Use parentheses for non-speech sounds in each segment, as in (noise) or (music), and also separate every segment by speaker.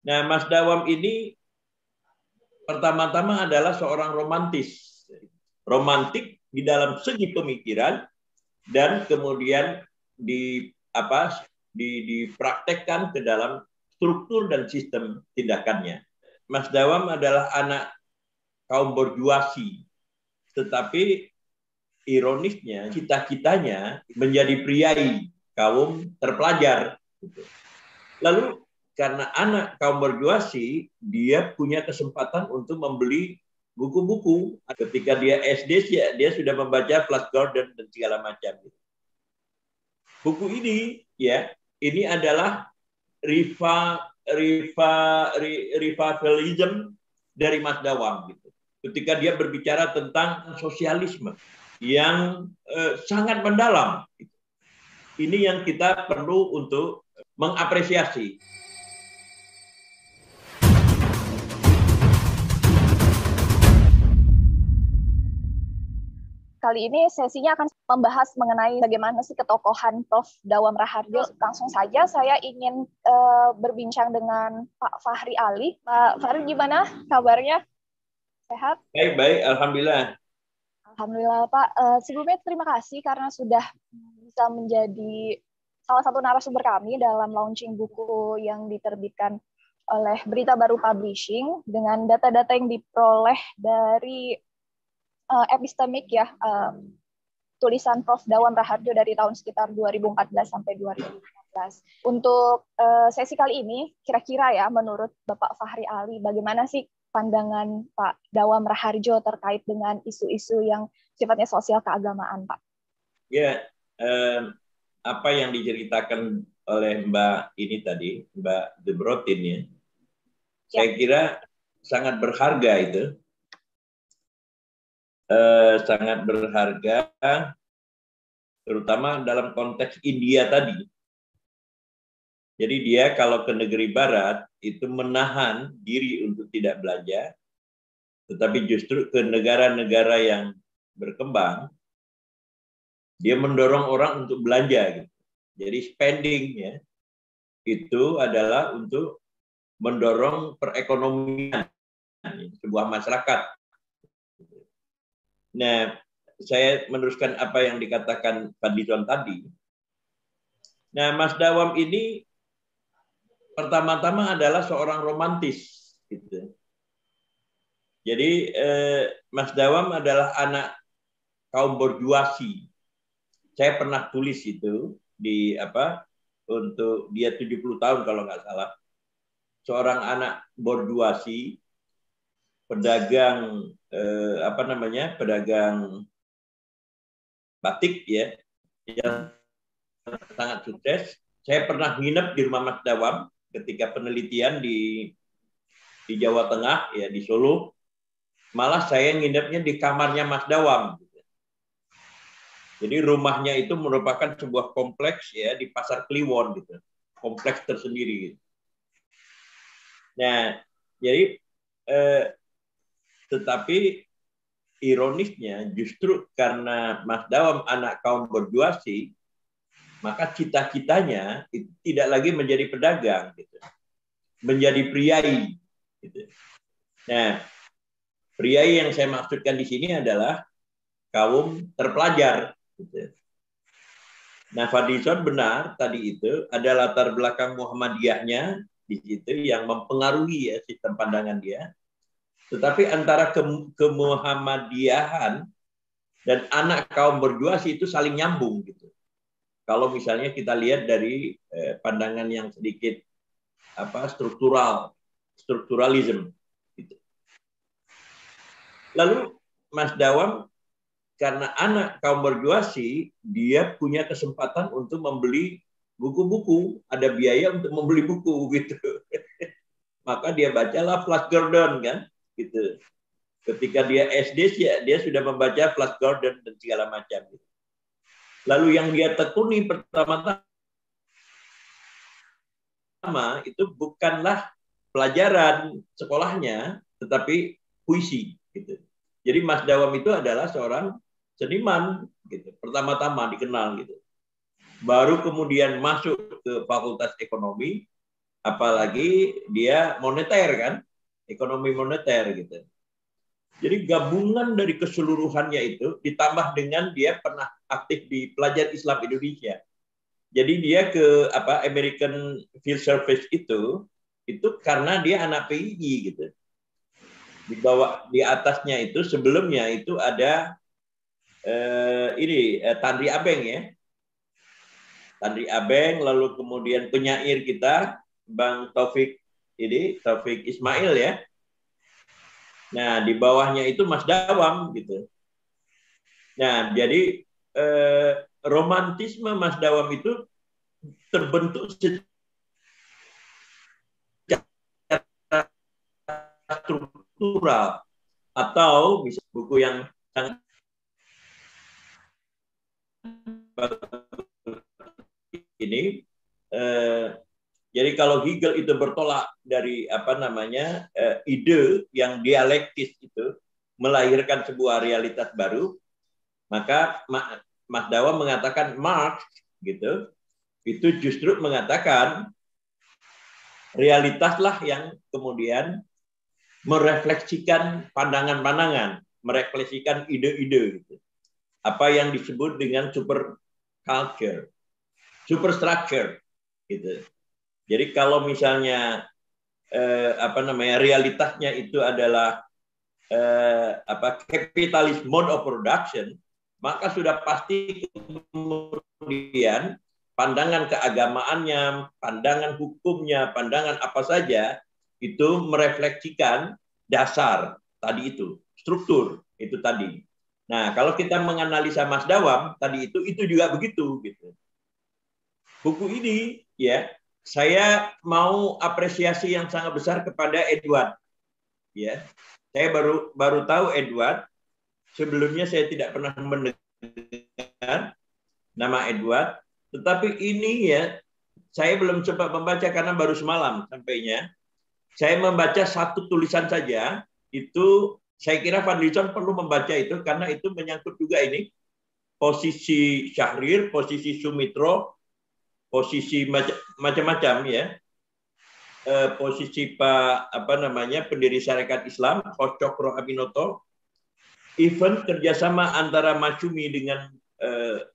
Speaker 1: Nah, Mas Dawam ini pertama-tama adalah seorang romantis. Romantik di dalam segi pemikiran dan kemudian di apa di, dipraktekkan ke dalam struktur dan sistem tindakannya. Mas Dawam adalah anak kaum berjuasi, tetapi ironisnya cita-citanya menjadi priai kaum terpelajar. Lalu karena anak kaum berjuasi, dia punya kesempatan untuk membeli buku-buku. Ketika dia SD, dia sudah membaca Flash Gordon dan segala macam. Buku ini, ya, ini adalah riva, riva, revivalism dari Mas Dawam. Gitu. Ketika dia berbicara tentang sosialisme yang eh, sangat mendalam. Ini yang kita perlu untuk mengapresiasi.
Speaker 2: Kali ini sesinya akan membahas mengenai bagaimana sih ketokohan Prof. Dawam Raharjo. Langsung saja saya ingin uh, berbincang dengan Pak Fahri Ali. Pak Fahri gimana kabarnya? Sehat?
Speaker 1: Baik, baik. Alhamdulillah.
Speaker 2: Alhamdulillah Pak. Uh, sebelumnya terima kasih karena sudah bisa menjadi salah satu narasumber kami dalam launching buku yang diterbitkan oleh Berita Baru Publishing dengan data-data yang diperoleh dari uh, epistemik ya uh, tulisan Prof. Dawan Raharjo dari tahun sekitar 2014 sampai 2015. Untuk uh, sesi kali ini, kira-kira ya menurut Bapak Fahri Ali, bagaimana sih pandangan Pak Dawam Raharjo terkait dengan isu-isu yang sifatnya sosial keagamaan, Pak?
Speaker 1: Ya, eh, apa yang diceritakan oleh Mbak ini tadi, Mbak Debrotin ya, ya. saya kira sangat berharga itu eh, sangat berharga, terutama dalam konteks India tadi. Jadi dia kalau ke negeri barat itu menahan diri untuk tidak belanja, tetapi justru ke negara-negara yang berkembang, dia mendorong orang untuk belanja. Gitu. Jadi spending ya, itu adalah untuk mendorong perekonomian sebuah masyarakat Nah, saya meneruskan apa yang dikatakan Pak Dizon tadi. Nah, Mas Dawam ini pertama-tama adalah seorang romantis. Gitu. Jadi eh, Mas Dawam adalah anak kaum berjuasi. Saya pernah tulis itu di apa untuk dia 70 tahun kalau nggak salah. Seorang anak berjuasi pedagang eh, apa namanya pedagang batik ya yang sangat sukses. Saya pernah nginep di rumah Mas Dawam ketika penelitian di di Jawa Tengah ya di Solo. Malah saya nginepnya di kamarnya Mas Dawam. Jadi rumahnya itu merupakan sebuah kompleks ya di Pasar Kliwon gitu. Kompleks tersendiri gitu. Nah, jadi eh, tetapi ironisnya justru karena Mas Dawam anak kaum berjuasi, maka cita-citanya tidak lagi menjadi pedagang, gitu. menjadi priai. Gitu. Nah, priai yang saya maksudkan di sini adalah kaum terpelajar. Gitu. Nah, Fadison benar tadi itu ada latar belakang Muhammadiyahnya di situ yang mempengaruhi ya sistem pandangan dia. Tetapi antara ke kemuhammadiyahan dan anak kaum berjuasi itu saling nyambung gitu. Kalau misalnya kita lihat dari eh, pandangan yang sedikit apa struktural, strukturalism gitu. Lalu Mas Dawam karena anak kaum berjuasi dia punya kesempatan untuk membeli buku-buku, ada biaya untuk membeli buku gitu. (laughs) Maka dia bacalah Flash Gordon kan gitu. Ketika dia SD ya dia sudah membaca Flash Gordon dan segala macam. Gitu. Lalu yang dia tekuni pertama-tama itu bukanlah pelajaran sekolahnya, tetapi puisi. Gitu. Jadi Mas Dawam itu adalah seorang seniman, gitu. Pertama-tama dikenal gitu. Baru kemudian masuk ke Fakultas Ekonomi, apalagi dia moneter kan, ekonomi moneter gitu. Jadi gabungan dari keseluruhannya itu ditambah dengan dia pernah aktif di pelajar Islam Indonesia. Jadi dia ke apa American Field Service itu itu karena dia anak PII gitu. Di bawah di atasnya itu sebelumnya itu ada eh, ini eh, Tandri Abeng ya. Tandri Abeng lalu kemudian penyair kita Bang Taufik ini Taufik Ismail ya Nah, di bawahnya itu Mas Dawam gitu. Nah, jadi eh, romantisme Mas Dawam itu terbentuk secara struktural atau bisa buku yang sangat ini eh, jadi kalau Hegel itu bertolak dari apa namanya uh, ide yang dialektis itu melahirkan sebuah realitas baru, maka Mas Dawa mengatakan Marx gitu itu justru mengatakan realitaslah yang kemudian merefleksikan pandangan-pandangan, merefleksikan ide-ide gitu. Apa yang disebut dengan super culture, superstructure gitu. Jadi kalau misalnya eh, apa namanya realitasnya itu adalah eh, apa kapitalis mode of production, maka sudah pasti kemudian pandangan keagamaannya, pandangan hukumnya, pandangan apa saja itu merefleksikan dasar tadi itu, struktur itu tadi. Nah, kalau kita menganalisa Mas Dawam tadi itu itu juga begitu gitu. Buku ini ya saya mau apresiasi yang sangat besar kepada Edward. Ya, saya baru baru tahu Edward. Sebelumnya saya tidak pernah mendengar nama Edward, tetapi ini ya saya belum sempat membaca karena baru semalam sampainya. Saya membaca satu tulisan saja, itu saya kira Van Lison perlu membaca itu karena itu menyangkut juga ini posisi Syahrir, posisi Sumitro, posisi macam-macam ya. Eh, posisi Pak apa namanya pendiri Syarikat Islam Kocokro Abinoto, event kerjasama antara Macumi dengan eh,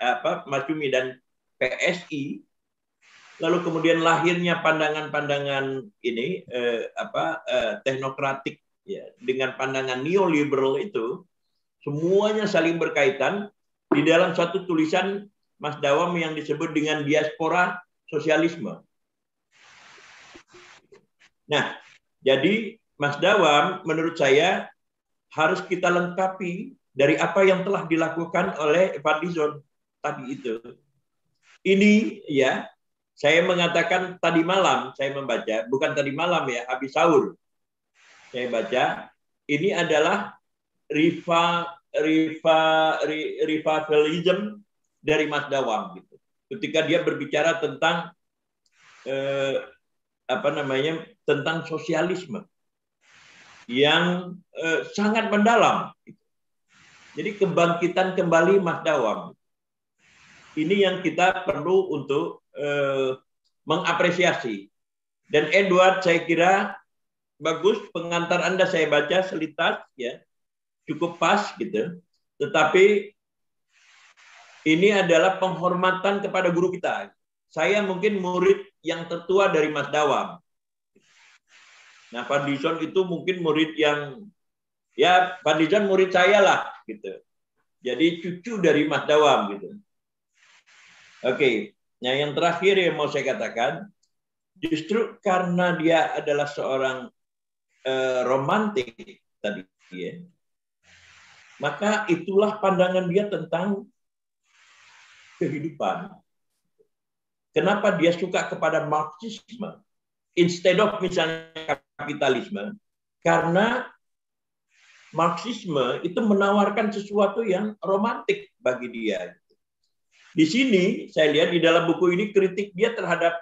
Speaker 1: apa Macumi dan PSI, lalu kemudian lahirnya pandangan-pandangan ini eh, apa eh, teknokratik ya dengan pandangan neoliberal itu semuanya saling berkaitan. Di dalam satu tulisan Mas Dawam yang disebut dengan diaspora sosialisme. Nah, jadi Mas Dawam menurut saya harus kita lengkapi dari apa yang telah dilakukan oleh Fadlizon tadi itu. Ini ya, saya mengatakan tadi malam saya membaca, bukan tadi malam ya, habis sahur. Saya baca, ini adalah riva riva revivalism dari Mas Dawam gitu. Ketika dia berbicara tentang eh, apa namanya tentang sosialisme yang eh, sangat mendalam. Gitu. Jadi kebangkitan kembali Mas Dawam. Ini yang kita perlu untuk eh, mengapresiasi. Dan Edward saya kira bagus pengantar Anda saya baca selitas ya cukup pas gitu. Tetapi ini adalah penghormatan kepada guru kita. Saya mungkin murid yang tertua dari Mas Dawam. Nah, Pak Dison itu mungkin murid yang ya Pak Dison murid saya lah gitu. Jadi cucu dari Mas Dawam gitu. Oke, nah yang terakhir yang mau saya katakan, justru karena dia adalah seorang eh, romantik tadi ya, maka itulah pandangan dia tentang kehidupan. Kenapa dia suka kepada Marxisme instead of misalnya kapitalisme? Karena Marxisme itu menawarkan sesuatu yang romantik bagi dia. Di sini saya lihat di dalam buku ini kritik dia terhadap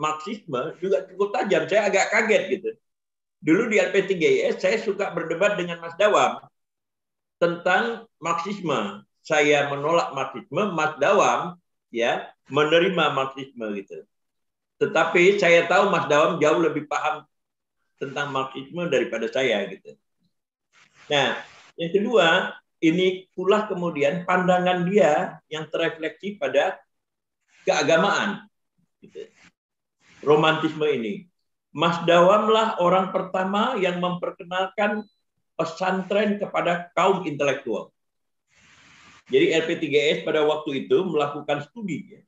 Speaker 1: Marxisme juga cukup tajam. Saya agak kaget gitu. Dulu di LP3IS saya suka berdebat dengan Mas Dawam tentang Marxisme saya menolak marxisme, Mas Dawam ya menerima marxisme gitu. tetapi saya tahu Mas Dawam jauh lebih paham tentang Marxisme daripada saya gitu. Nah, yang kedua, ini pula kemudian pandangan dia yang terefleksi pada keagamaan. Gitu. Romantisme ini. Mas Dawamlah orang pertama yang memperkenalkan pesantren kepada kaum intelektual. Jadi LP3S pada waktu itu melakukan studi. Ya.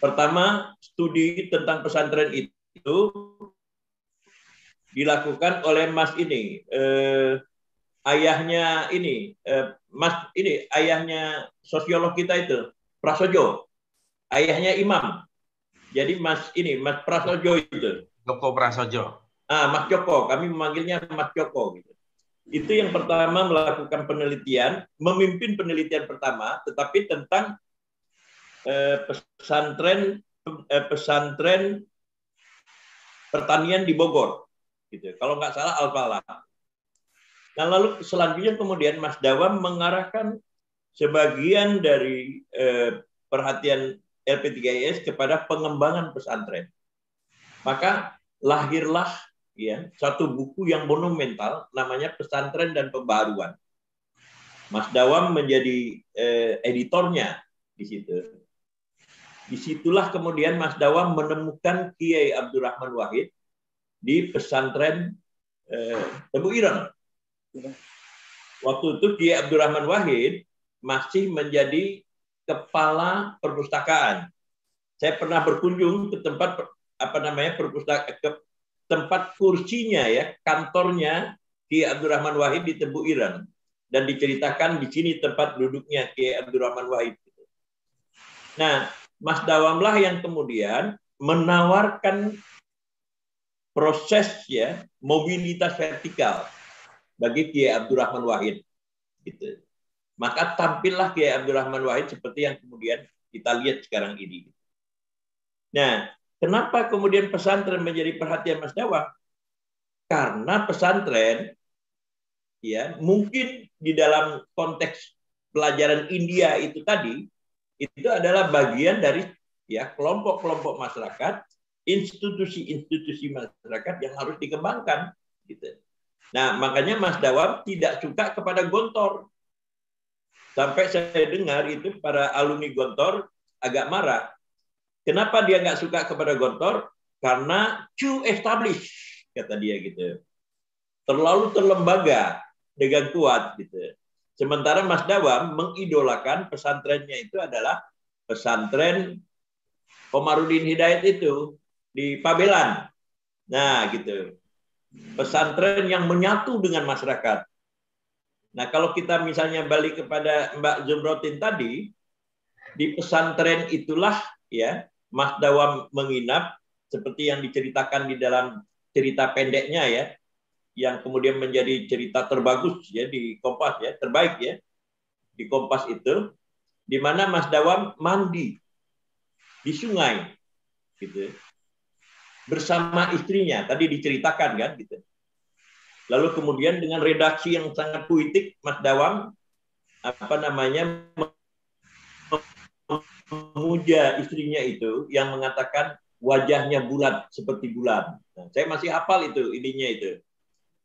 Speaker 1: Pertama, studi tentang pesantren itu dilakukan oleh Mas ini, eh, ayahnya ini, eh, Mas ini ayahnya sosiolog kita itu, Prasojo, ayahnya Imam. Jadi Mas ini, Mas Prasojo itu.
Speaker 3: Joko Prasojo.
Speaker 1: Ah, Mas Joko, kami memanggilnya Mas Joko gitu. Itu yang pertama melakukan penelitian, memimpin penelitian pertama, tetapi tentang eh, pesantren eh, pesantren pertanian di Bogor, gitu. Kalau nggak salah Alfalah. Nah lalu selanjutnya kemudian Mas Dawam mengarahkan sebagian dari eh, perhatian LP3IS kepada pengembangan pesantren. Maka lahirlah ya satu buku yang monumental namanya Pesantren dan Pembaruan. Mas Dawam menjadi eh, editornya di situ. Di situlah kemudian Mas Dawam menemukan Kiai Abdurrahman Wahid di pesantren eh, Tebu Ireng Waktu itu Kiai Abdurrahman Wahid masih menjadi kepala perpustakaan. Saya pernah berkunjung ke tempat apa namanya perpustakaan tempat kursinya ya, kantornya Kiai Abdurrahman Wahid di Tebu Ireng dan diceritakan di sini tempat duduknya Kiai Abdurrahman Wahid. Nah, Mas Dawamlah yang kemudian menawarkan proses ya mobilitas vertikal bagi Kiai Abdurrahman Wahid. Gitu. Maka tampillah Kiai Abdurrahman Wahid seperti yang kemudian kita lihat sekarang ini. Nah, kenapa kemudian pesantren menjadi perhatian Mas Dawa? Karena pesantren ya mungkin di dalam konteks pelajaran India itu tadi itu adalah bagian dari ya kelompok-kelompok masyarakat, institusi-institusi masyarakat yang harus dikembangkan gitu. Nah, makanya Mas Dawam tidak suka kepada Gontor. Sampai saya dengar itu para alumni Gontor agak marah. Kenapa dia nggak suka kepada Gontor? Karena too established, kata dia gitu. Terlalu terlembaga dengan kuat gitu. Sementara Mas Dawam mengidolakan pesantrennya itu adalah pesantren Komarudin Hidayat itu di Pabelan. Nah, gitu pesantren yang menyatu dengan masyarakat. Nah, kalau kita misalnya balik kepada Mbak Zumrotin tadi, di pesantren itulah ya Mas Dawam menginap seperti yang diceritakan di dalam cerita pendeknya ya, yang kemudian menjadi cerita terbagus ya di Kompas ya, terbaik ya di Kompas itu, di mana Mas Dawam mandi di sungai, gitu bersama istrinya. Tadi diceritakan kan gitu. Lalu kemudian dengan redaksi yang sangat puitik Mas Dawam apa namanya memuja istrinya itu yang mengatakan wajahnya bulat seperti bulan. Nah, saya masih hafal itu ininya itu.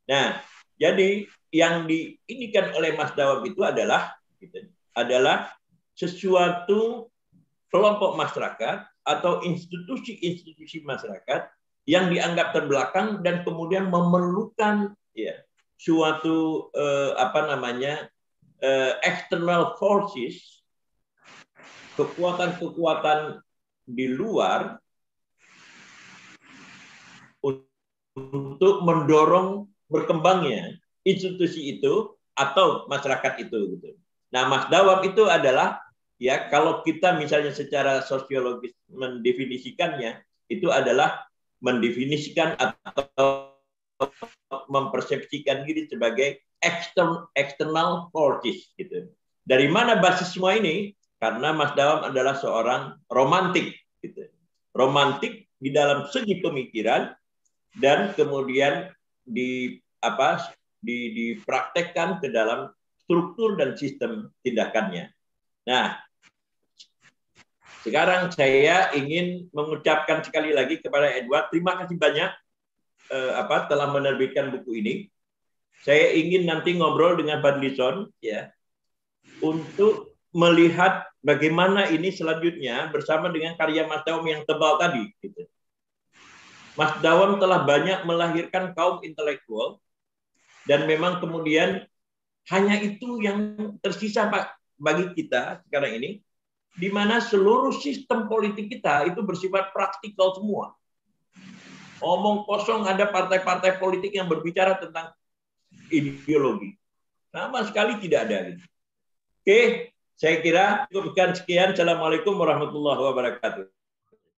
Speaker 1: Nah, jadi yang diinikan oleh Mas Dawam itu adalah gitu, adalah sesuatu kelompok masyarakat atau institusi-institusi masyarakat yang dianggap terbelakang dan kemudian memerlukan ya suatu eh, apa namanya eh, external forces kekuatan-kekuatan di luar untuk mendorong berkembangnya institusi itu atau masyarakat itu gitu. Nah, Mas Dawam itu adalah ya kalau kita misalnya secara sosiologis mendefinisikannya itu adalah mendefinisikan atau mempersepsikan diri sebagai external external forces gitu. Dari mana basis semua ini? Karena Mas Dawam adalah seorang romantik gitu. Romantik di dalam segi pemikiran dan kemudian di apa di, dipraktekkan ke dalam struktur dan sistem tindakannya. Nah, sekarang saya ingin mengucapkan sekali lagi kepada Edward, terima kasih banyak eh, apa telah menerbitkan buku ini. Saya ingin nanti ngobrol dengan Badlison ya untuk melihat bagaimana ini selanjutnya bersama dengan karya Mas Dawam yang tebal tadi. Gitu. Mas Dawam telah banyak melahirkan kaum intelektual dan memang kemudian hanya itu yang tersisa Pak bagi kita sekarang ini di mana seluruh sistem politik kita itu bersifat praktikal semua. Omong kosong ada partai-partai politik yang berbicara tentang ideologi. Sama sekali tidak ada. Oke, saya kira cukupkan sekian. Assalamualaikum warahmatullahi wabarakatuh.